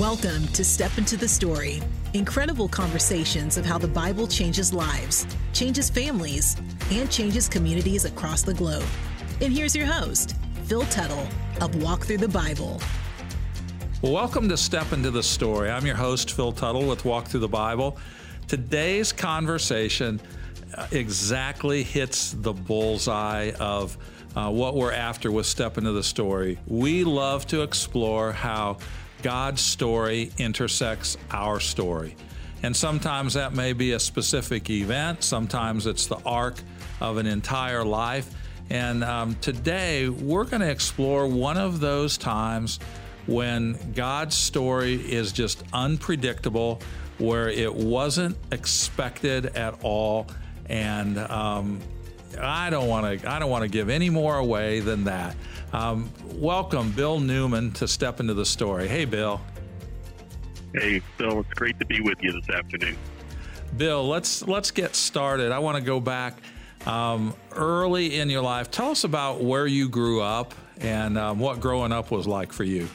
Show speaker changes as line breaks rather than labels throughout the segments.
Welcome to Step Into the Story. Incredible conversations of how the Bible changes lives, changes families, and changes communities across the globe. And here's your host, Phil Tuttle of Walk Through the Bible.
Well, welcome to Step Into the Story. I'm your host, Phil Tuttle with Walk Through the Bible. Today's conversation uh, exactly hits the bullseye of uh, what we're after with Step Into the Story. We love to explore how God's story intersects our story. And sometimes that may be a specific event, sometimes it's the arc of an entire life. And um, today we're going to explore one of those times when God's story is just unpredictable, where it wasn't expected at all. And um, I don't want to. I don't want to give any more away than that. Um, welcome, Bill Newman, to step into the story. Hey, Bill.
Hey, Phil. It's great to be with you this afternoon.
Bill, let's let's get started. I want to go back um, early in your life. Tell us about where you grew up and um, what growing up was like for you.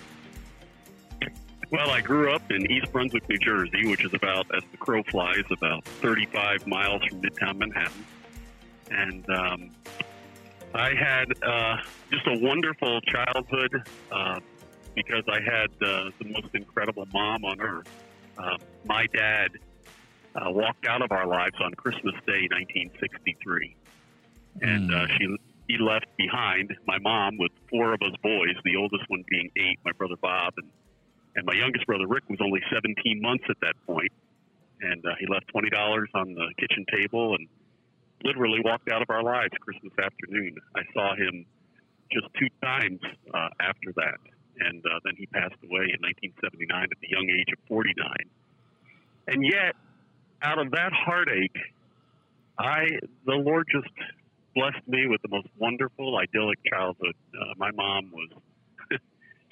Well, I grew up in East Brunswick, New Jersey, which is about, as the crow flies, about 35 miles from Midtown Manhattan and um, I had uh, just a wonderful childhood uh, because I had uh, the most incredible mom on earth. Uh, my dad uh, walked out of our lives on Christmas Day, 1963, and mm. she he left behind my mom with four of us boys, the oldest one being eight, my brother Bob, and and my youngest brother Rick was only 17 months at that point, and he left twenty dollars on the kitchen table and literally walked out of our lives Christmas afternoon. I saw him just two times uh, after that, and uh, then he passed away in 1979 at the young age of 49. And yet, out of that heartache, I the Lord just blessed me with the most wonderful, idyllic childhood. Uh, my mom was.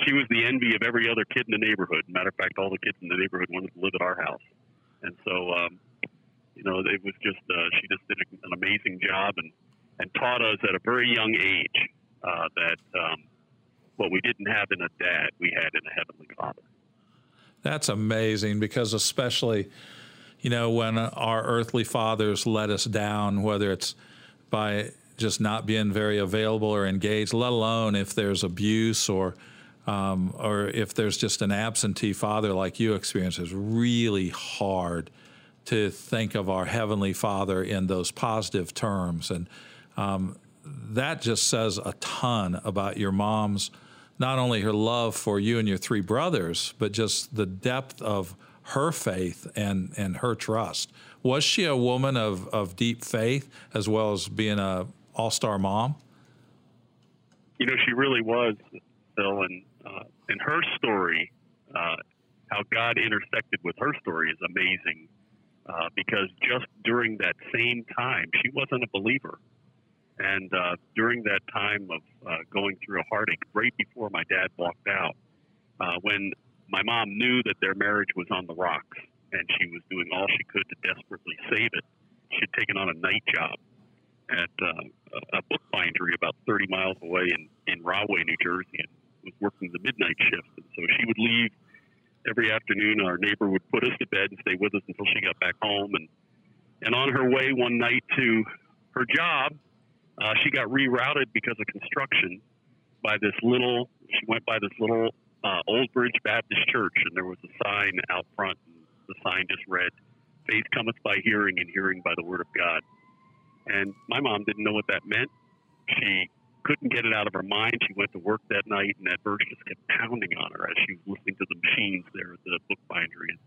she was the envy of every other kid in the neighborhood. Matter of fact, all the kids in the neighborhood wanted to live at our house. And so um, you know, it was just uh, she just did an amazing job and and taught us at a very young age uh, that um, what we didn't have in a dad, we had in a heavenly Father.
That's amazing because especially, you know, when our earthly fathers let us down, whether it's by just not being very available or engaged, let alone if there's abuse or um, or if there's just an absentee father like you experience, is really hard to think of our Heavenly Father in those positive terms. And um, that just says a ton about your mom's, not only her love for you and your three brothers, but just the depth of her faith and, and her trust. Was she a woman of, of deep faith as well as being a all-star mom?
You know, she really was, Phil, and uh, and her story, uh, how God intersected with her story is amazing uh, because just during that same time, she wasn't a believer. And uh, during that time of uh, going through a heartache, right before my dad walked out, uh, when my mom knew that their marriage was on the rocks and she was doing all she could to desperately save it, she had taken on a night job at uh, a book bindery about 30 miles away in, in Rahway, New Jersey, and was working the midnight shift. And so she would leave every afternoon, our neighbor would put us to bed and stay with us until she got back home. And and on her way one night to her job, uh, she got rerouted because of construction by this little. She went by this little uh, Old Bridge Baptist Church, and there was a sign out front. And the sign just read, "Faith cometh by hearing, and hearing by the word of God." And my mom didn't know what that meant. She couldn't get it out of her mind. She went to work that night, and that verse just kept pounding on her as she was listening to the machines there at the book bindery.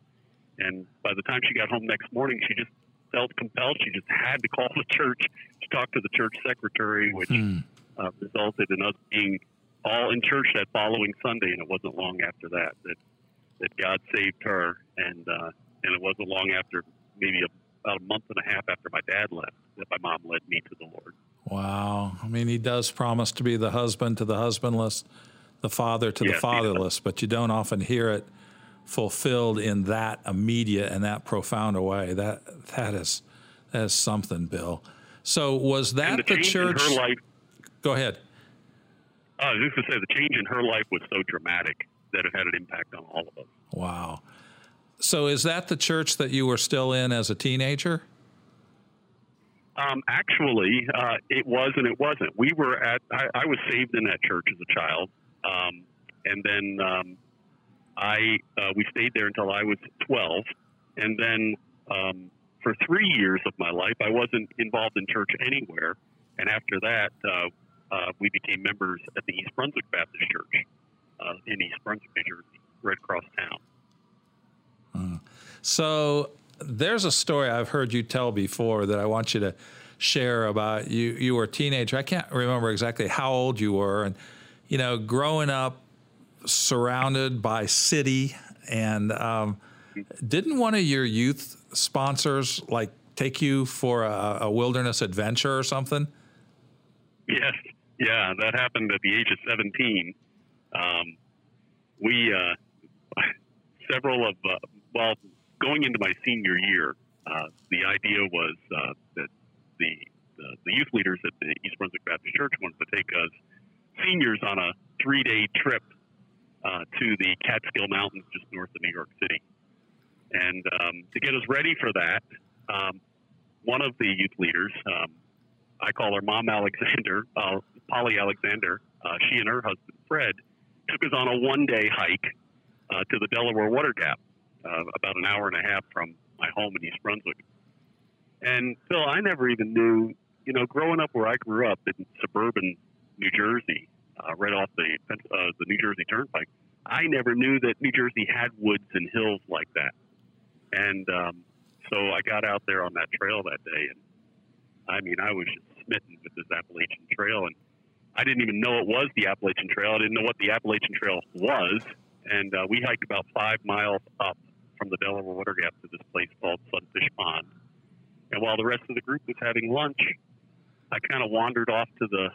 And by the time she got home next morning, she just felt compelled. She just had to call the church to talk to the church secretary, which hmm. uh, resulted in us being all in church that following Sunday. And it wasn't long after that that that God saved her, and uh, and it wasn't long after, maybe a, about a month and a half after my dad left, that my mom led me to the Lord.
Wow. I mean, he does promise to be the husband to the husbandless, the father to the fatherless, but you don't often hear it fulfilled in that immediate and that profound a way. That that is that is something, Bill. So was that
the,
the church?
life,
Go ahead.
Uh, I was just to say the change in her life was so dramatic that have had an impact on all of us.
Wow. So is that the church that you were still in as a teenager?
Um, actually, uh, it was and it wasn't. We were at. I, I, was saved in that church as a child, um, and then um, I uh, we stayed there until I was 12, and then um, for three years of my life, I wasn't involved in church anywhere. And after that, uh, uh, we became members at the East Brunswick Baptist Church uh, in East Brunswick, New Jersey, Red Cross town.
Uh, so there's a story I've heard you tell before that I want you to share about you. You were a teenager. I can't remember exactly how old you were, and you know, growing up surrounded by city, and um, didn't one of your youth sponsors like take you for a, a wilderness adventure or something?
Yes, yeah, that happened at the age of 17. Um, we uh, several of uh, well, going into my senior year, uh, the idea was uh, that the, the, the youth leaders at the East Brunswick Baptist Church wanted to take us seniors on a three day trip uh, to the Catskill Mountains just north of New York City. And um, to get us ready for that, um, one of the youth leaders, um, I call her Mom Alexander, uh, Polly Alexander, uh, she and her husband Fred took us on a one day hike uh, to the Delaware Water Gap, uh, about an hour and a half from my home in East Brunswick. And Phil, I never even knew, you know, growing up where I grew up in suburban New Jersey, uh, right off the uh, the New Jersey Turnpike, I never knew that New Jersey had woods and hills like that. And um, so I got out there on that trail that day, and I mean, I was just smitten with this Appalachian Trail, and I didn't even know it was the Appalachian Trail. I didn't know what the Appalachian Trail was, and uh, we hiked about five miles up from the Delaware Water Gap to this place called Sunfish Pond. And while the rest of the group was having lunch, I kind of wandered off to the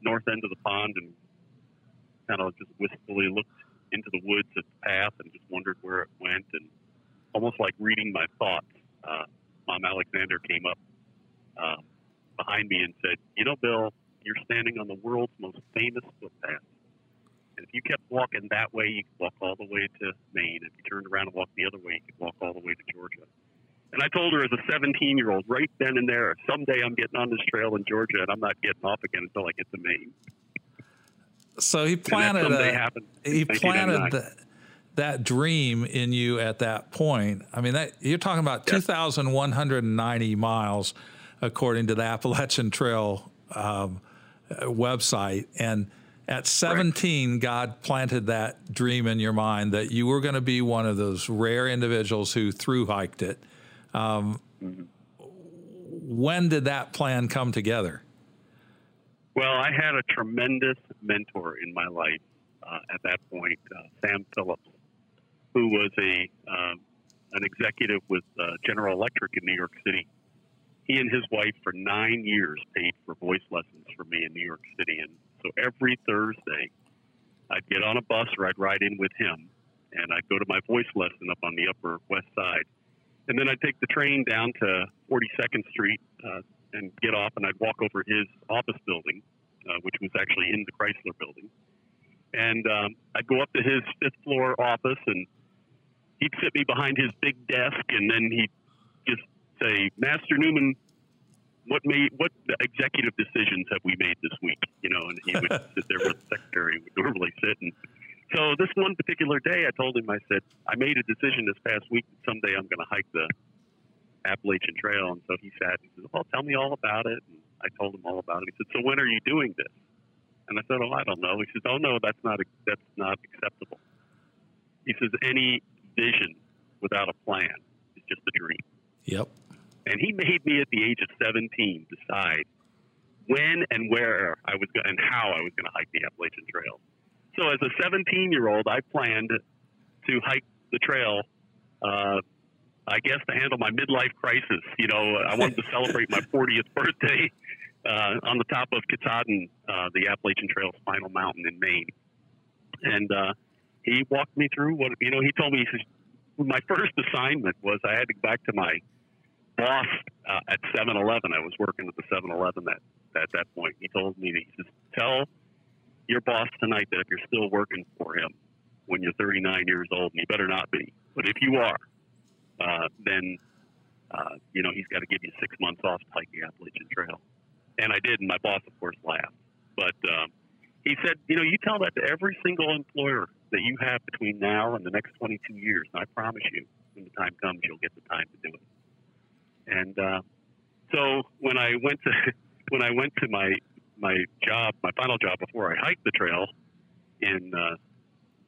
north end of the pond and kind of just wistfully looked into the woods at the path and just wondered where it went and almost like reading my thoughts. Uh, Mom Alexander came up um, behind me and said, "You know, Bill, you're standing on the world's most famous footpath. And if you kept walking that way, you could walk all the way to Maine. If you turned around and walked the other way, you could walk all the way to Georgia." And I told her as a 17 year old, right then and there, someday I'm getting on this trail in Georgia and I'm not getting off again until I get to Maine.
So he planted a, he planted the, that dream in you at that point. I mean, that you're talking about 2,190 miles, according to the Appalachian Trail um, website, and at 17, right. God planted that dream in your mind that you were going to be one of those rare individuals who through hiked it. Um, mm-hmm. When did that plan come together?
Well, I had a tremendous mentor in my life uh, at that point, uh, Sam Phillips, who was a um, an executive with uh, General Electric in New York City. He and his wife for nine years paid for voice lessons for me in New York City, and so every Thursday, I'd get on a bus or I'd ride in with him, and I'd go to my voice lesson up on the Upper West Side, and then I'd take the train down to 42nd Street uh, and get off, and I'd walk over his office building, uh, which was actually in the Chrysler building. And um, I'd go up to his fifth floor office, and he'd sit me behind his big desk, and then he'd just say, "Master Newman, what made what executive decisions have we made this week?" You know, and he would sit there where the secretary would normally sit, and so this one particular day, I told him, I said, I made a decision this past week that someday I'm going to hike the Appalachian Trail. And so he sat and said, Well, tell me all about it. And I told him all about it. He said, So when are you doing this? And I said, Oh, I don't know. He says, Oh no, that's not that's not acceptable. He says, Any vision without a plan is just a dream.
Yep.
And he made me at the age of 17 decide when and where I was going and how I was going to hike the Appalachian Trail. So as a 17 year old, I planned to hike the trail uh, I guess, to handle my midlife crisis. You know, I wanted to celebrate my 40th birthday uh, on the top of Katahdin, uh, the Appalachian Trail's final mountain in Maine. And uh, he walked me through what, you know, he told me, he says, my first assignment was I had to go back to my boss uh, at 7 Eleven. I was working at the 7 Eleven at, at that point. He told me, that he says, tell your boss tonight that if you're still working for him, when you're 39 years old, and you better not be. But if you are, uh, then uh, you know he's got to give you six months off to hike the Appalachian Trail. And I did, and my boss, of course, laughed. But um, he said, you know, you tell that to every single employer that you have between now and the next 22 years, and I promise you, when the time comes, you'll get the time to do it. And uh, so when I went to when I went to my my job, my final job before I hiked the trail in uh,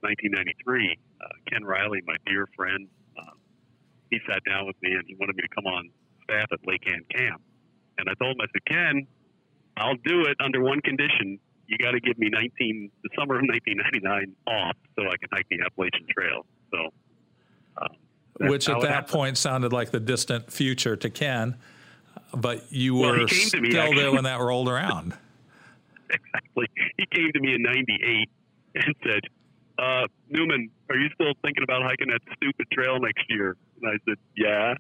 1993, uh, Ken Riley, my dear friend, uh, he sat down with me and he wanted me to come on staff at Lake Ann Camp. And I told him, I said, Ken, I'll do it under one condition. You got to give me 19 the summer of 1999 off so I can hike the Appalachian Trail. So,
um, which at that point sounded like the distant future to Ken, but you were well, still me, there when that rolled around.
exactly. He came to me in '98 and said, uh, "Newman, are you still thinking about hiking that stupid trail next year?" And I said, "Yeah."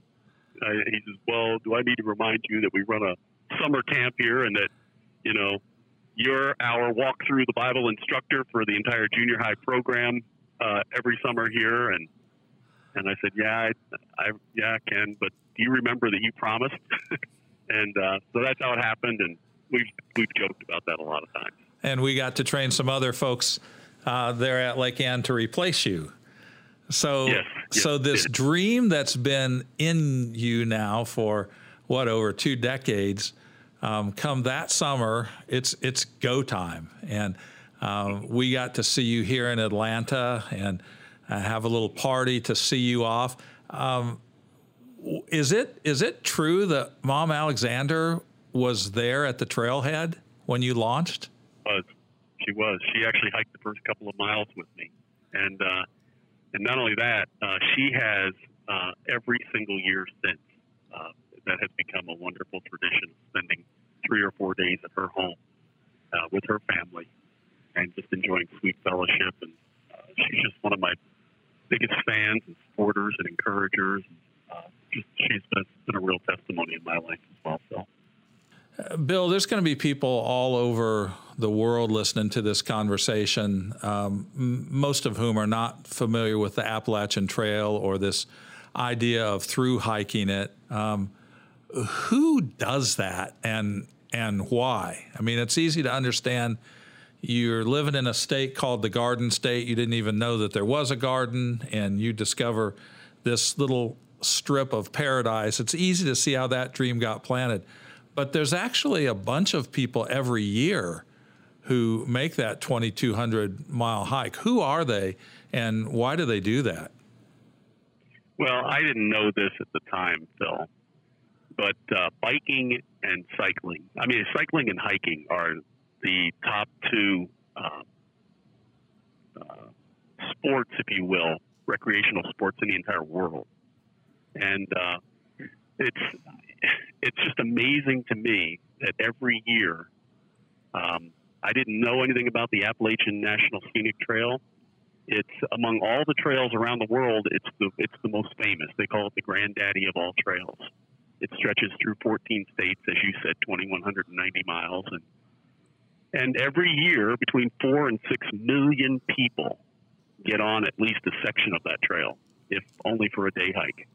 I, he says, "Well, do I need to remind you that we run a summer camp here and that, you know, you're our walk through the Bible instructor for the entire junior high program uh, every summer here?" And and I said, "Yeah, I, I yeah, I can, but do you remember that you promised?" and uh, so that's how it happened, and we've we've joked about that a lot of times.
And we got to train some other folks uh, there at Lake Ann to replace you. So,
yes,
yes, so this yes. dream that's been in you now for what over two decades, um, come that summer, it's it's go time, and um, we got to see you here in Atlanta and uh, have a little party to see you off. Um, is it is it true that Mom Alexander was there at the trailhead when you launched?
Was she was. She actually hiked the first couple of miles with me, and uh, and not only that, uh, she has uh, every single year since uh, that has become a wonderful tradition spending three or four days at her home uh, with her family and just enjoying sweet fellowship. And uh, she's just one of my biggest fans and supporters and encouragers. Just, she's been, been a real testimony in my life as well. So.
Bill, there's going to be people all over the world listening to this conversation, um, most of whom are not familiar with the Appalachian Trail or this idea of through hiking it. Um, who does that and and why? I mean, it's easy to understand. You're living in a state called the Garden State. You didn't even know that there was a garden, and you discover this little strip of paradise. It's easy to see how that dream got planted. But there's actually a bunch of people every year who make that 2,200 mile hike. Who are they and why do they do that?
Well, I didn't know this at the time, Phil, but uh, biking and cycling, I mean, cycling and hiking are the top two uh, uh, sports, if you will, recreational sports in the entire world. And uh, it's it's just amazing to me that every year, um, I didn't know anything about the Appalachian National Scenic Trail. It's among all the trails around the world, it's the it's the most famous. They call it the granddaddy of all trails. It stretches through 14 states, as you said, 2,190 miles, and and every year between four and six million people get on at least a section of that trail, if only for a day hike.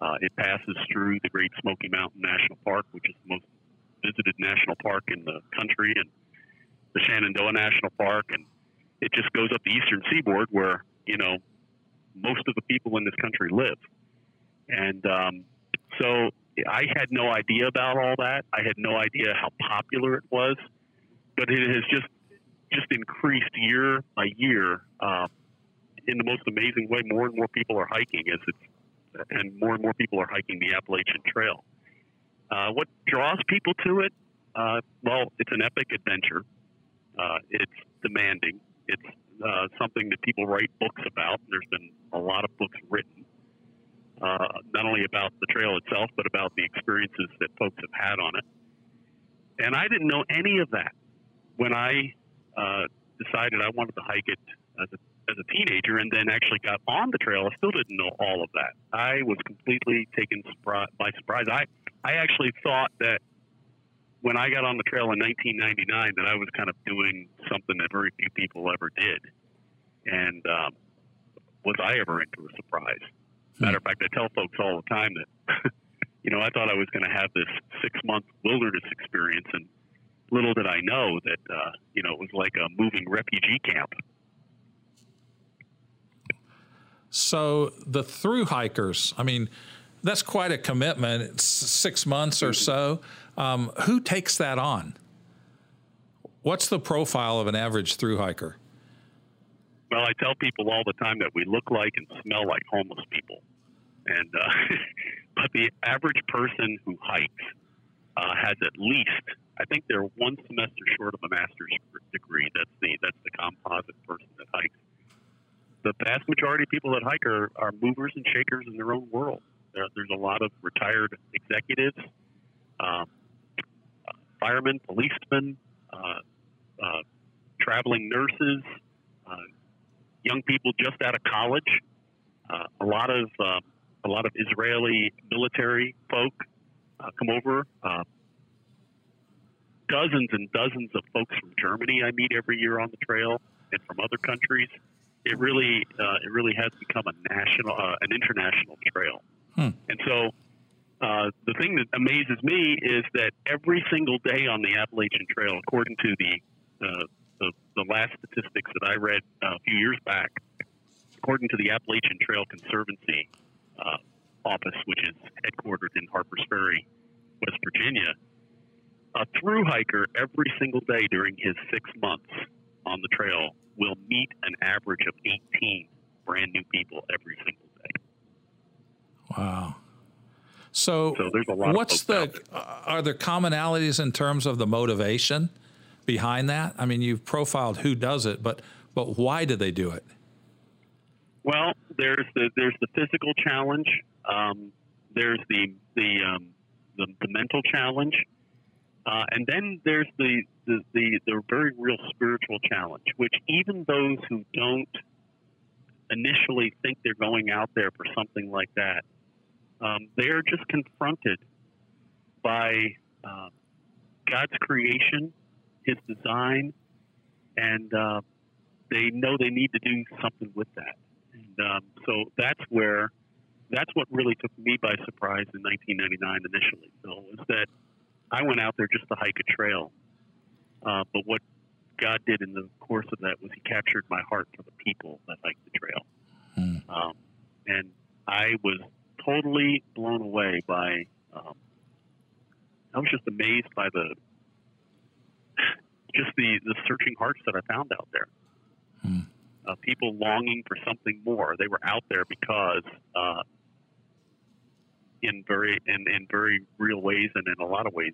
Uh, it passes through the Great Smoky Mountain National Park, which is the most visited national park in the country, and the Shenandoah National Park, and it just goes up the eastern seaboard where you know most of the people in this country live. And um, so I had no idea about all that. I had no idea how popular it was, but it has just just increased year by year uh, in the most amazing way. More and more people are hiking as it's and more and more people are hiking the Appalachian Trail. Uh, what draws people to it? Uh, well, it's an epic adventure. Uh, it's demanding. It's uh, something that people write books about. There's been a lot of books written, uh, not only about the trail itself, but about the experiences that folks have had on it. And I didn't know any of that when I uh, decided I wanted to hike it as a as a teenager and then actually got on the trail, I still didn't know all of that. I was completely taken by surprise. I, I actually thought that when I got on the trail in 1999 that I was kind of doing something that very few people ever did. And um, was I ever into a surprise. Matter of fact, I tell folks all the time that, you know, I thought I was going to have this six month wilderness experience, and little did I know that, uh, you know, it was like a moving refugee camp.
So the through hikers, I mean, that's quite a commitment. It's six months or so. Um, who takes that on? What's the profile of an average through hiker?
Well, I tell people all the time that we look like and smell like homeless people, and uh, but the average person who hikes uh, has at least, I think they're one semester short of a master's degree. That's the that's the composite person that hikes. The vast majority of people that hike are, are movers and shakers in their own world. There, there's a lot of retired executives, um, uh, firemen, policemen, uh, uh, traveling nurses, uh, young people just out of college, uh, a lot of uh, a lot of Israeli military folk uh, come over. Uh, dozens and dozens of folks from Germany I meet every year on the trail, and from other countries. It really uh, it really has become a national, uh, an international trail. Hmm. And so, the thing that amazes me is that every single day on the Appalachian Trail, according to the the, the last statistics that I read uh, a few years back, according to the Appalachian Trail Conservancy uh, office, which is headquartered in Harpers Ferry, West Virginia, a through hiker every single day during his six months on the trail will meet an average of 18 brand new people every single day.
Wow. So, so there's a lot what's the, are there commonalities in terms of the motivation? behind that? I mean, you've profiled who does it, but but why do they do it?
Well, there's the there's the physical challenge. Um, there's the the, um, the, the mental challenge, uh, and then there's the, the the the very real spiritual challenge. Which even those who don't initially think they're going out there for something like that, um, they are just confronted by uh, God's creation his design, and uh, they know they need to do something with that. And um, so that's where that's what really took me by surprise in 1999 initially. So was that I went out there just to hike a trail, uh, but what God did in the course of that was He captured my heart for the people that hiked the trail, mm. um, and I was totally blown away by. Um, I was just amazed by the just the, the searching hearts that I found out there. Hmm. Uh, people longing for something more. They were out there because, uh, in very in, in very real ways and in a lot of ways,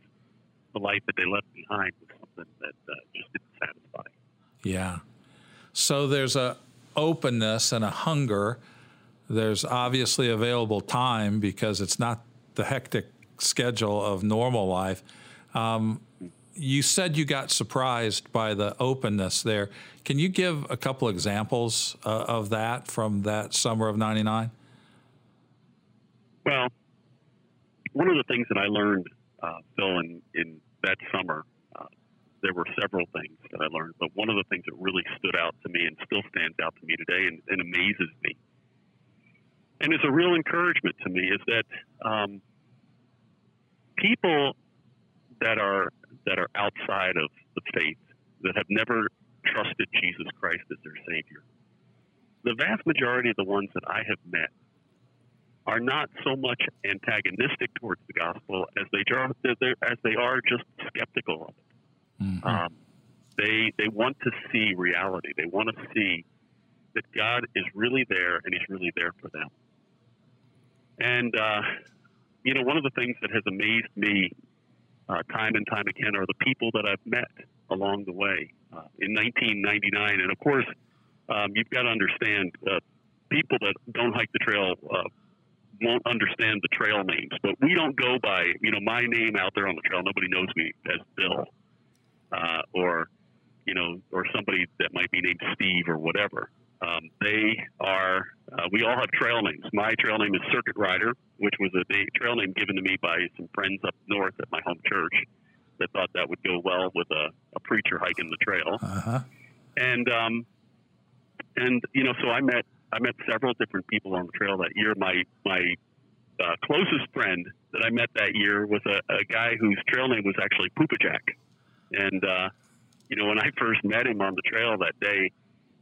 the life that they left behind was something that uh, just didn't satisfy.
Yeah. So there's a openness and a hunger. There's obviously available time because it's not the hectic schedule of normal life. Um, you said you got surprised by the openness there. Can you give a couple examples uh, of that from that summer of 99?
Well, one of the things that I learned, uh, Phil, in, in that summer, uh, there were several things that I learned, but one of the things that really stood out to me and still stands out to me today and, and amazes me, and is a real encouragement to me, is that um, people that are that are outside of the faith, that have never trusted Jesus Christ as their Savior. The vast majority of the ones that I have met are not so much antagonistic towards the gospel as they are, as they are just skeptical of it. Mm-hmm. Um, they they want to see reality. They want to see that God is really there and He's really there for them. And uh, you know, one of the things that has amazed me uh, time and time again are the people that I've met along the way. Uh, in 1999, and of course, um, you've got to understand uh, people that don't hike the trail uh, won't understand the trail names, but we don't go by you know my name out there on the trail. Nobody knows me as Bill, uh, or you know, or somebody that might be named Steve or whatever. Um, they are, uh, we all have trail names. My trail name is Circuit Rider, which was a trail name given to me by some friends up north at my home church that thought that would go well with a, a preacher hiking the trail. Uh-huh. And, um, and, you know, so I met, I met several different people on the trail that year. My my uh, closest friend that I met that year was a, a guy whose trail name was actually Poopa Jack. And uh, you know, when I first met him on the trail that day,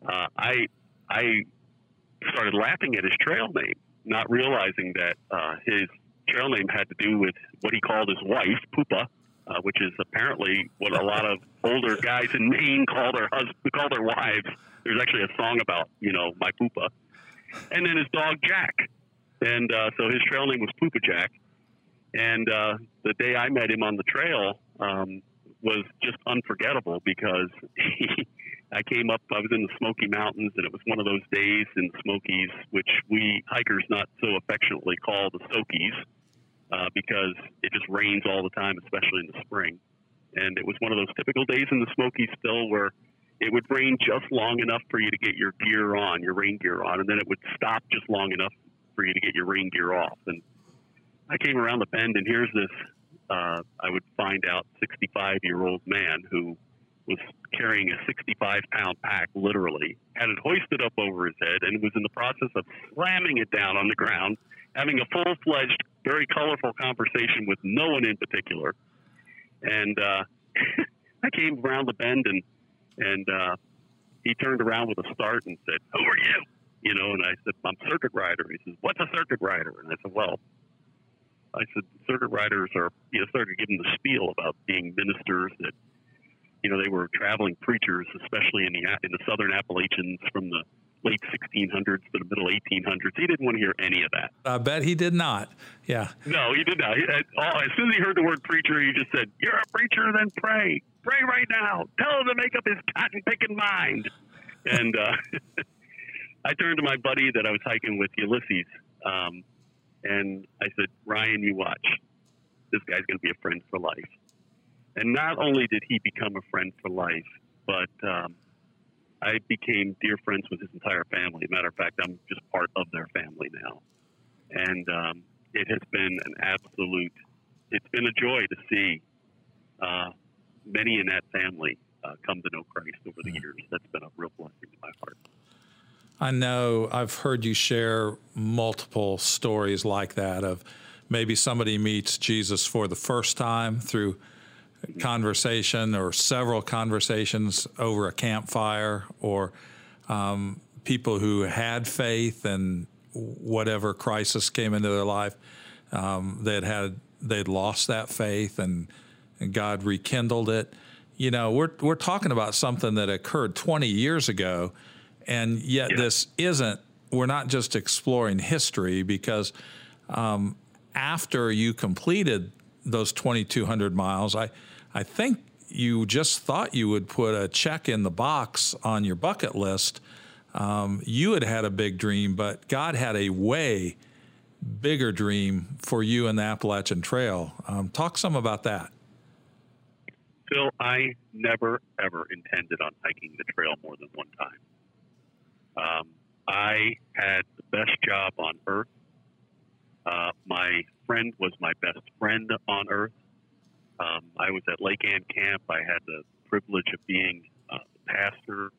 uh, I I started laughing at his trail name, not realizing that uh, his trail name had to do with what he called his wife, Poopa, uh, which is apparently what a lot of older guys in Maine call their husband, call their wives. There's actually a song about you know my Poopa, and then his dog Jack, and uh, so his trail name was Poopa Jack. And uh, the day I met him on the trail um, was just unforgettable because he, I came up, I was in the Smoky Mountains, and it was one of those days in the Smokies, which we hikers not so affectionately call the Sokies, uh, because it just rains all the time, especially in the spring. And it was one of those typical days in the Smokies still where it would rain just long enough for you to get your gear on, your rain gear on, and then it would stop just long enough for you to get your rain gear off. And I came around the bend, and here's this uh, I would find out 65 year old man who was carrying a 65 pound pack, literally, had it hoisted up over his head, and was in the process of slamming it down on the ground, having a full fledged, very colorful conversation with no one in particular. And uh, I came around the bend, and and uh, he turned around with a start and said, "Who are you?" You know, and I said, "I'm circuit rider." He says, "What's a circuit rider?" And I said, "Well." I said, circuit riders are, you know, started giving the spiel about being ministers that you know, they were traveling preachers, especially in the in the southern Appalachians from the late 1600s to the middle 1800s. He didn't want to hear any of that.
I bet he did not. Yeah.
No, he did not. He, as soon as he heard the word preacher, he just said, "You're a preacher, then pray. Pray right now. Tell him to make up his cotton picking mind." And uh, I turned to my buddy that I was hiking with, Ulysses, um, and I said, "Ryan, you watch. This guy's going to be a friend for life." And not only did he become a friend for life, but um, I became dear friends with his entire family. Matter of fact, I'm just part of their family now. And um, it has been an absolute, it's been a joy to see uh, many in that family uh, come to know Christ over the years. That's been a real blessing to my heart.
I know I've heard you share multiple stories like that of maybe somebody meets Jesus for the first time through conversation or several conversations over a campfire or um, people who had faith and whatever crisis came into their life um, they'd had they'd lost that faith and, and God rekindled it you know we're we're talking about something that occurred 20 years ago and yet yeah. this isn't we're not just exploring history because um, after you completed those 2200 miles I I think you just thought you would put a check in the box on your bucket list. Um, you had had a big dream, but God had a way bigger dream for you in the Appalachian Trail. Um, talk some about that.
Phil, I never ever intended on hiking the trail more than one time. Um, I had the best job on earth. Uh, my friend was my best friend on earth. Um, I was at Lake Ann Camp. I had the privilege of being uh, pastor,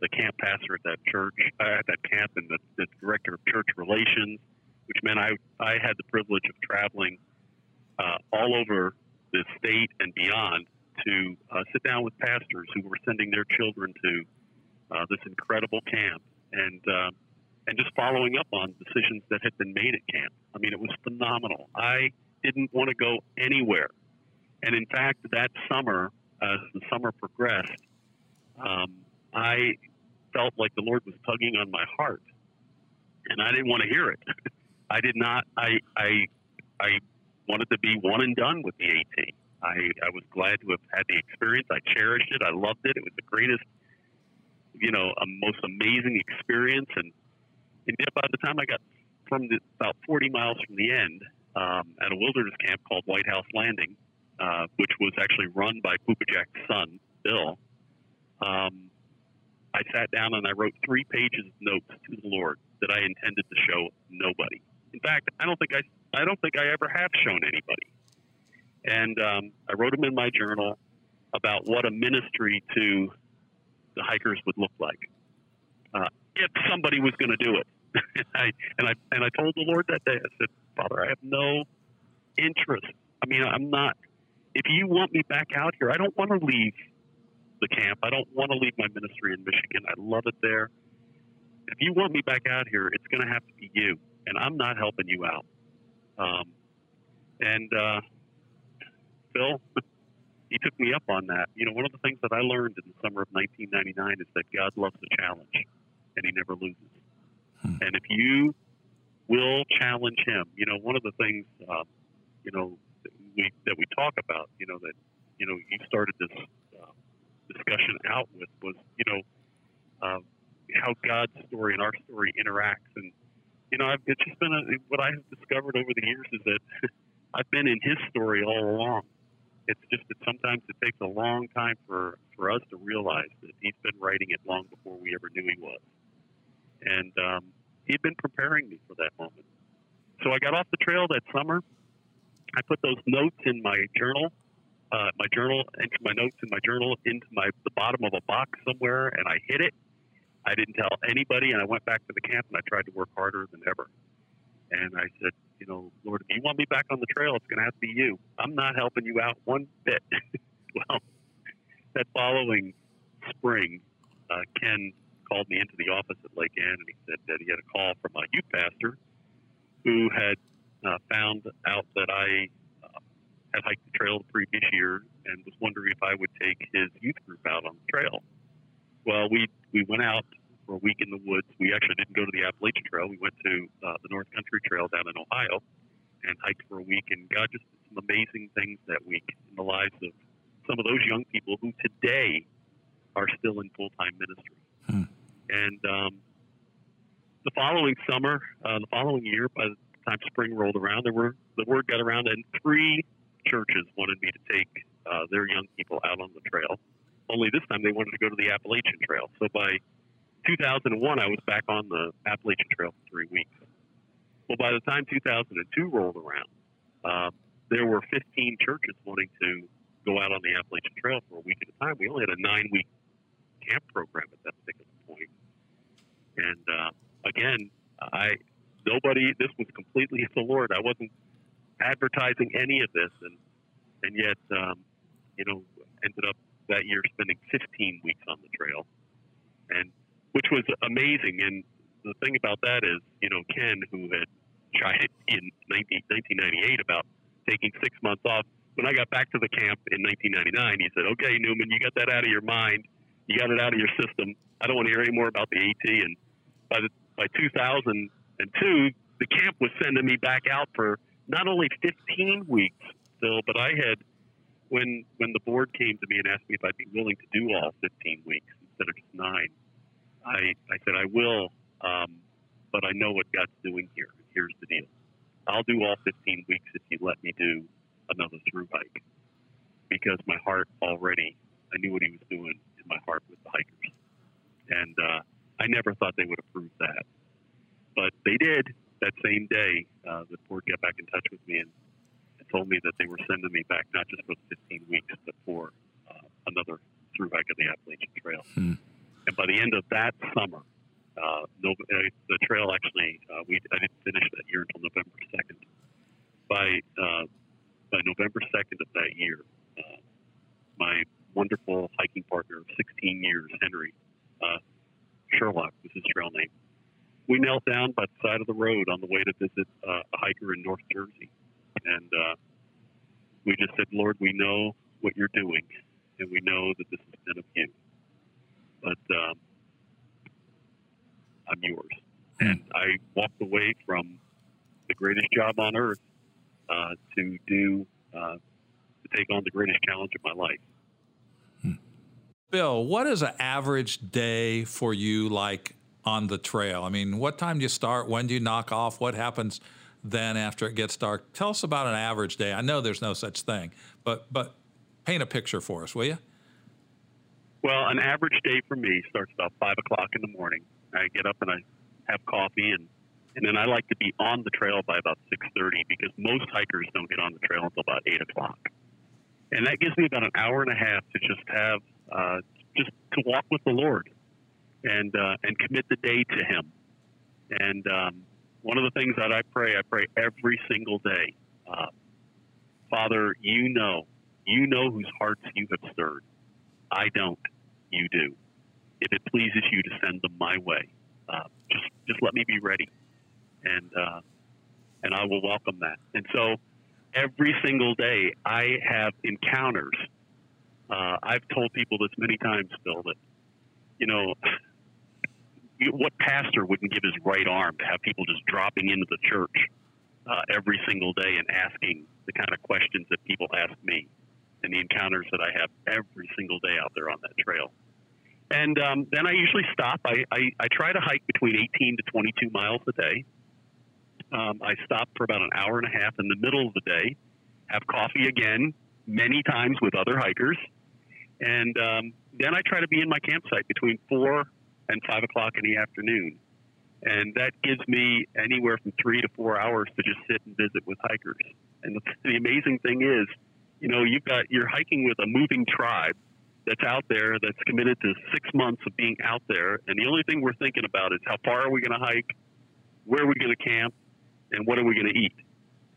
the camp pastor at that church, uh, at that camp, and the, the director of church relations, which meant I, I had the privilege of traveling uh, all over the state and beyond to uh, sit down with pastors who were sending their children to uh, this incredible camp and uh, and just following up on decisions that had been made at camp. I mean, it was phenomenal. I didn't want to go anywhere and in fact, that summer, as the summer progressed, um, I felt like the Lord was tugging on my heart, and I didn't want to hear it. I did not. I I I wanted to be one and done with the AT. I I was glad to have had the experience. I cherished it. I loved it. It was the greatest, you know, a most amazing experience. And, and yet by the time I got from the, about 40 miles from the end um, at a wilderness camp called White House Landing, uh, which was actually run by Poopa Jack's son, Bill, um, I sat down and I wrote three pages of notes to the Lord that I intended to show nobody. In fact, I don't think I, I don't think I ever have shown anybody. And um, I wrote them in my journal about what a ministry to the hikers would look like. Uh, if somebody was going to do it. and I and I and I told the Lord that day. I said, Father, I have no interest. I mean, I'm not. If you want me back out here, I don't want to leave the camp. I don't want to leave my ministry in Michigan. I love it there. If you want me back out here, it's going to have to be you, and I'm not helping you out. Um, and uh, Phil, he took me up on that. You know, one of the things that I learned in the summer of 1999 is that God loves a challenge, and He never loses. Hmm. And if you will challenge Him, you know, one of the things, uh, you know, that we that we talk about, you know, that you know, you started this uh, discussion out with was, you know, uh, how God's story and our story interacts, and you know, I've, it's just been a, what I have discovered over the years is that I've been in His story all along it's just that sometimes it takes a long time for, for us to realize that he's been writing it long before we ever knew he was. And um, he'd been preparing me for that moment. So I got off the trail that summer. I put those notes in my journal, uh, my journal, into my notes in my journal, into my the bottom of a box somewhere, and I hid it. I didn't tell anybody, and I went back to the camp and I tried to work harder than ever. And I said, you know, Lord, if you want me back on the trail, it's going to have to be you. I'm not helping you out one bit. well, that following spring, uh, Ken called me into the office at Lake Ann and he said that he had a call from a youth pastor who had uh, found out that I uh, had hiked the trail the previous year and was wondering if I would take his youth group out on the trail. Well, we we went out for a week in the woods. We actually didn't go to the Appalachian Trail. We went to uh, the North Country Trail down in Ohio and hiked for a week. And God just did some amazing things that week in the lives of some of those young people who today are still in full time ministry. Hmm. And um, the following summer, uh, the following year, by the time spring rolled around, there were the word got around, and three churches wanted me to take uh, their young people out on the trail. Only this time they wanted to go to the Appalachian Trail. So by 2001, I was back on the Appalachian Trail for three weeks. Well, by the time 2002 rolled around, uh, there were 15 churches wanting to go out on the Appalachian Trail for a week at a time. We only had a nine week camp program at that particular point. And uh, again, I nobody. This was completely the Lord. I wasn't advertising any of this, and and yet, um, you know, ended up that year spending 15 weeks on the trail. And which was amazing. And the thing about that is, you know, Ken, who had tried it in 19, 1998 about taking six months off, when I got back to the camp in 1999, he said, "Okay, Newman, you got that out of your mind. You got it out of your system. I don't want to hear any more about the AT." And by the, by 2002, the camp was sending me back out for not only 15 weeks still, but I had when when the board came to me and asked me if I'd be willing to do all 15 weeks instead of just nine. I, I said, I will, um, but I know what God's doing here. Here's the deal. I'll do all 15 weeks if you let me do another through hike because my heart already, I knew what he was doing in my heart with the hikers. And uh, I never thought they would approve that. But they did that same day. Uh, the board got back in touch with me and, told me that they were sending me back not just for 15 weeks, but for uh, another through hike of the Appalachian Trail. Hmm. And by the end of that summer, uh, no, uh, the trail actually, uh, we I didn't finish that year until November 2nd. By, uh, by November 2nd of that year, uh, my wonderful hiking partner of 16 years, Henry uh, Sherlock was his trail name, we knelt down by the side of the road on the way to visit a hiker in North Jersey. And we just said, Lord, we know what you're doing, and we know that this has been of you but um, I'm yours. Hmm. And I walked away from the greatest job on earth uh, to do uh, to take on the greatest challenge of my life.
Hmm. Bill, what is an average day for you like on the trail? I mean, what time do you start? When do you knock off? What happens then after it gets dark? Tell us about an average day. I know there's no such thing, but but paint a picture for us, will you?
Well, an average day for me starts about five o'clock in the morning. I get up and I have coffee, and and then I like to be on the trail by about six thirty because most hikers don't get on the trail until about eight o'clock, and that gives me about an hour and a half to just have uh, just to walk with the Lord. and uh, and commit the day to Him. And um, one of the things that I pray, I pray every single day, uh, Father, you know, you know whose hearts you have stirred. I don't. You do. If it pleases you to send them my way, uh, just just let me be ready, and uh, and I will welcome that. And so, every single day, I have encounters. Uh, I've told people this many times, Phil, that you know what pastor wouldn't give his right arm to have people just dropping into the church uh, every single day and asking the kind of questions that people ask me and the encounters that I have every single day out there on that trail. And um, then I usually stop. I, I, I, try to hike between 18 to 22 miles a day. Um, I stop for about an hour and a half in the middle of the day, have coffee again many times with other hikers, and um, then I try to be in my campsite between 4 and 5 o'clock in the afternoon. And that gives me anywhere from three to four hours to just sit and visit with hikers. And the, the amazing thing is, you know, you've got you're hiking with a moving tribe that's out there that's committed to six months of being out there, and the only thing we're thinking about is how far are we going to hike, where are we going to camp, and what are we going to eat,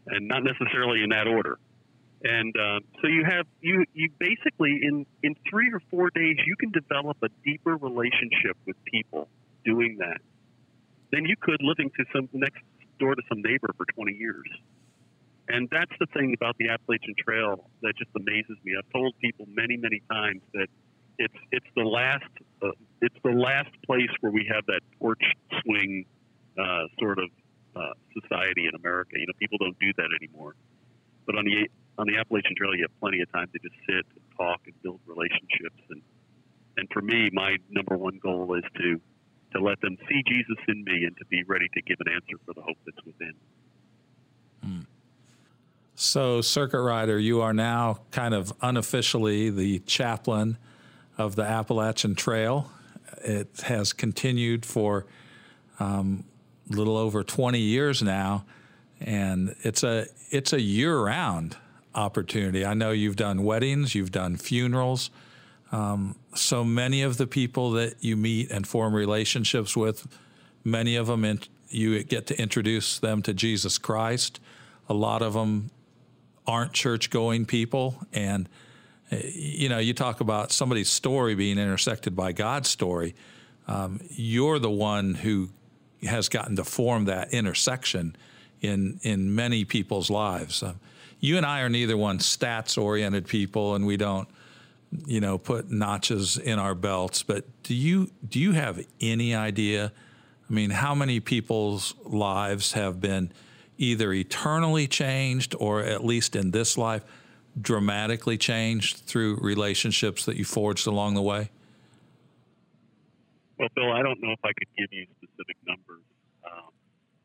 and not necessarily in that order. And uh, so you have you you basically in in three or four days you can develop a deeper relationship with people doing that than you could living to some next door to some neighbor for 20 years. And that's the thing about the Appalachian Trail that just amazes me. I've told people many, many times that it's it's the last uh, it's the last place where we have that porch swing uh, sort of uh, society in America. You know, people don't do that anymore. But on the on the Appalachian Trail, you have plenty of time to just sit and talk and build relationships. And and for me, my number one goal is to to let them see Jesus in me and to be ready to give an answer for the hope that's within.
So, Circuit Rider, you are now kind of unofficially the chaplain of the Appalachian Trail. It has continued for um, a little over 20 years now, and it's a it's a year-round opportunity. I know you've done weddings, you've done funerals. Um, so many of the people that you meet and form relationships with, many of them in, you get to introduce them to Jesus Christ. A lot of them aren't church going people. And, uh, you know, you talk about somebody's story being intersected by God's story. Um, you're the one who has gotten to form that intersection in, in many people's lives. Uh, you and I are neither one stats oriented people, and we don't, you know, put notches in our belts. But do you do you have any idea? I mean, how many people's lives have been either eternally changed or at least in this life dramatically changed through relationships that you forged along the way?
Well, Bill, I don't know if I could give you specific numbers. Um,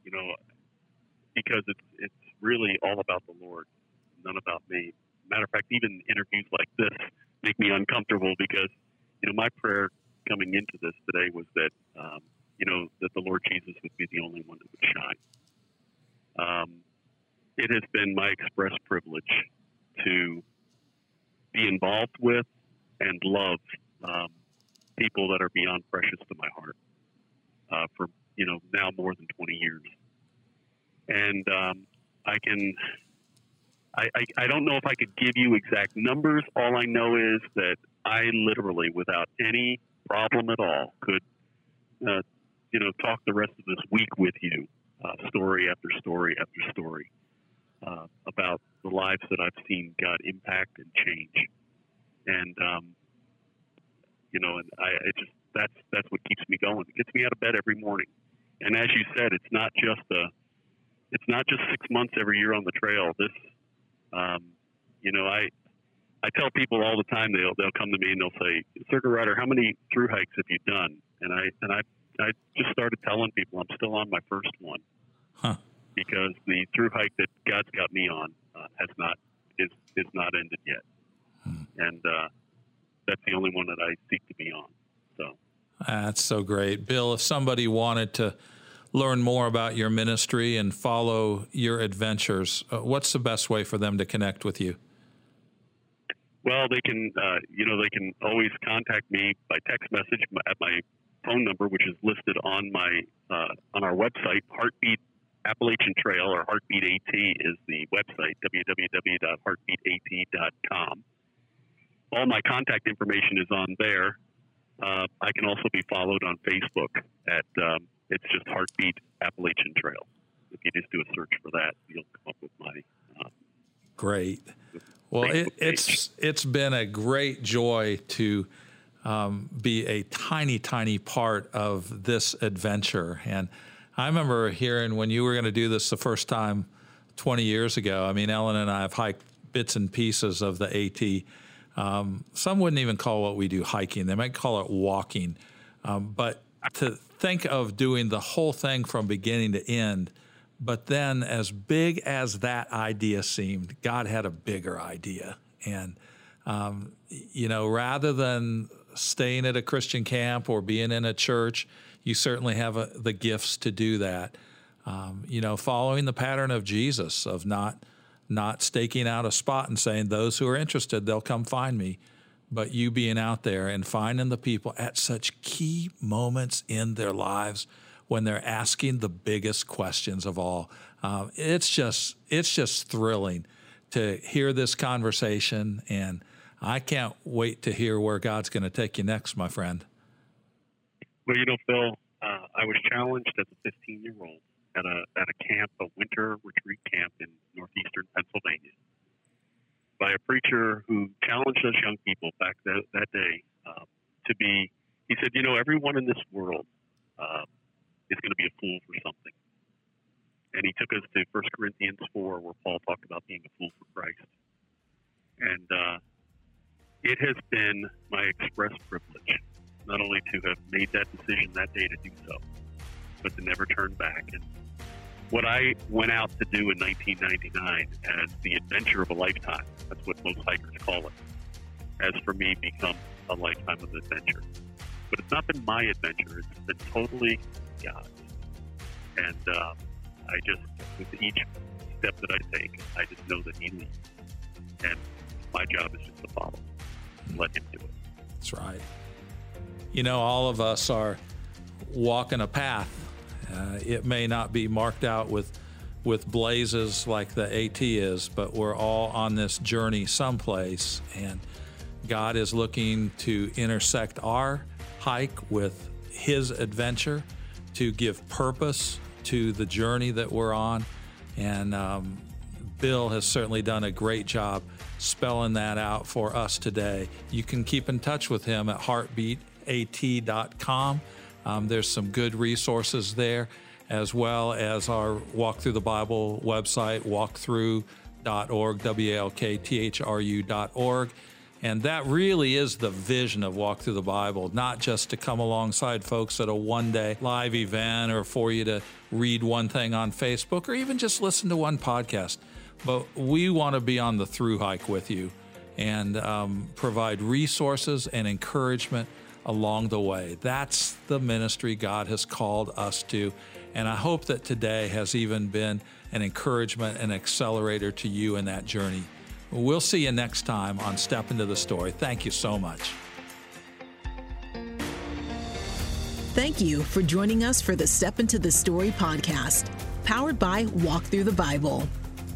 you know, because it's it's really all about the Lord, none about me. Matter of fact, even interviews like this make me uncomfortable because you know my prayer coming into this today was that um, you know that the Lord Jesus would be the only one that would shine. Um, it has been my express privilege to be involved with and love um, people that are beyond precious to my heart uh, for you know now more than 20 years, and um, I can. I, I, I don't know if I could give you exact numbers. All I know is that I literally, without any problem at all, could uh, you know talk the rest of this week with you uh, story after story after story uh, about the lives that I've seen God impact and change. And um, you know, and I it just that's that's what keeps me going. It gets me out of bed every morning. And as you said, it's not just a it's not just six months every year on the trail. This, um, you know, I I tell people all the time they'll they'll come to me and they'll say, "Circuit Rider, how many through hikes have you done?" And I and I I just started telling people I'm still on my first one
huh.
because the through hike that God's got me on uh, has not is is not ended yet, hmm. and uh, that's the only one that I seek to be on. So
that's so great, Bill. If somebody wanted to learn more about your ministry and follow your adventures, uh, what's the best way for them to connect with you?
Well, they can, uh, you know, they can always contact me by text message at my phone number, which is listed on my uh, on our website. Heartbeat Appalachian Trail or Heartbeat AT is the website www.heartbeatat.com. All my contact information is on there. Uh, I can also be followed on Facebook at um, it's just Heartbeat Appalachian Trail. If you just do a search for that, you'll come up with my. Uh,
great. Well, it, it's it's been a great joy to um, be a tiny, tiny part of this adventure. And I remember hearing when you were going to do this the first time 20 years ago. I mean, Ellen and I have hiked bits and pieces of the AT. Um, some wouldn't even call what we do hiking, they might call it walking. Um, but to think of doing the whole thing from beginning to end, but then as big as that idea seemed, God had a bigger idea. And, um, you know, rather than staying at a Christian camp or being in a church, you certainly have a, the gifts to do that. Um, you know, following the pattern of Jesus of not not staking out a spot and saying those who are interested they'll come find me, but you being out there and finding the people at such key moments in their lives when they're asking the biggest questions of all. Um, it's just it's just thrilling to hear this conversation and I can't wait to hear where God's going to take you next, my friend.
Well, you know, Phil, uh, I was challenged as a 15 year old at a at a camp, a winter retreat camp in northeastern Pennsylvania, by a preacher who challenged us young people back that, that day um, to be. He said, "You know, everyone in this world uh, is going to be a fool for something." And he took us to 1 Corinthians 4, where Paul talked about being a fool for Christ. And uh, it has been my express privilege not only to have made that decision that day to do so, but to never turn back. And what I went out to do in 1999 as the adventure of a lifetime, that's what most hikers call it, has for me become a lifetime of adventure. But it's not been my adventure, it's been totally God's. And uh, I just, with each step that I take, I just know that He leads. And my job is just to follow and let him do it.
That's right. You know, all of us are walking a path. Uh, it may not be marked out with with blazes like the AT is, but we're all on this journey someplace, and God is looking to intersect our hike with His adventure to give purpose to the journey that we're on. And um, Bill has certainly done a great job spelling that out for us today. You can keep in touch with him at heartbeatat.com. Um, there's some good resources there, as well as our Walk Thru the Bible website, walkthru.org, W A L K T H R U.org. And that really is the vision of Walk Thru the Bible, not just to come alongside folks at a one day live event or for you to read one thing on Facebook or even just listen to one podcast but we want to be on the through hike with you and um, provide resources and encouragement along the way. That's the ministry God has called us to. And I hope that today has even been an encouragement and accelerator to you in that journey. We'll see you next time on Step Into the Story. Thank you so much.
Thank you for joining us for the Step Into the Story podcast, powered by Walk Thru the Bible.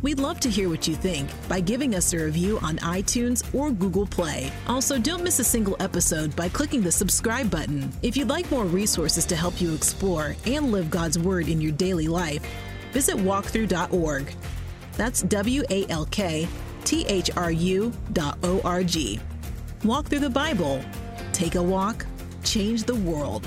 We'd love to hear what you think by giving us a review on iTunes or Google Play. Also, don't miss a single episode by clicking the subscribe button. If you'd like more resources to help you explore and live God's Word in your daily life, visit walkthru.org. That's W A L K T H R U dot O R G. Walk through the Bible. Take a walk, change the world.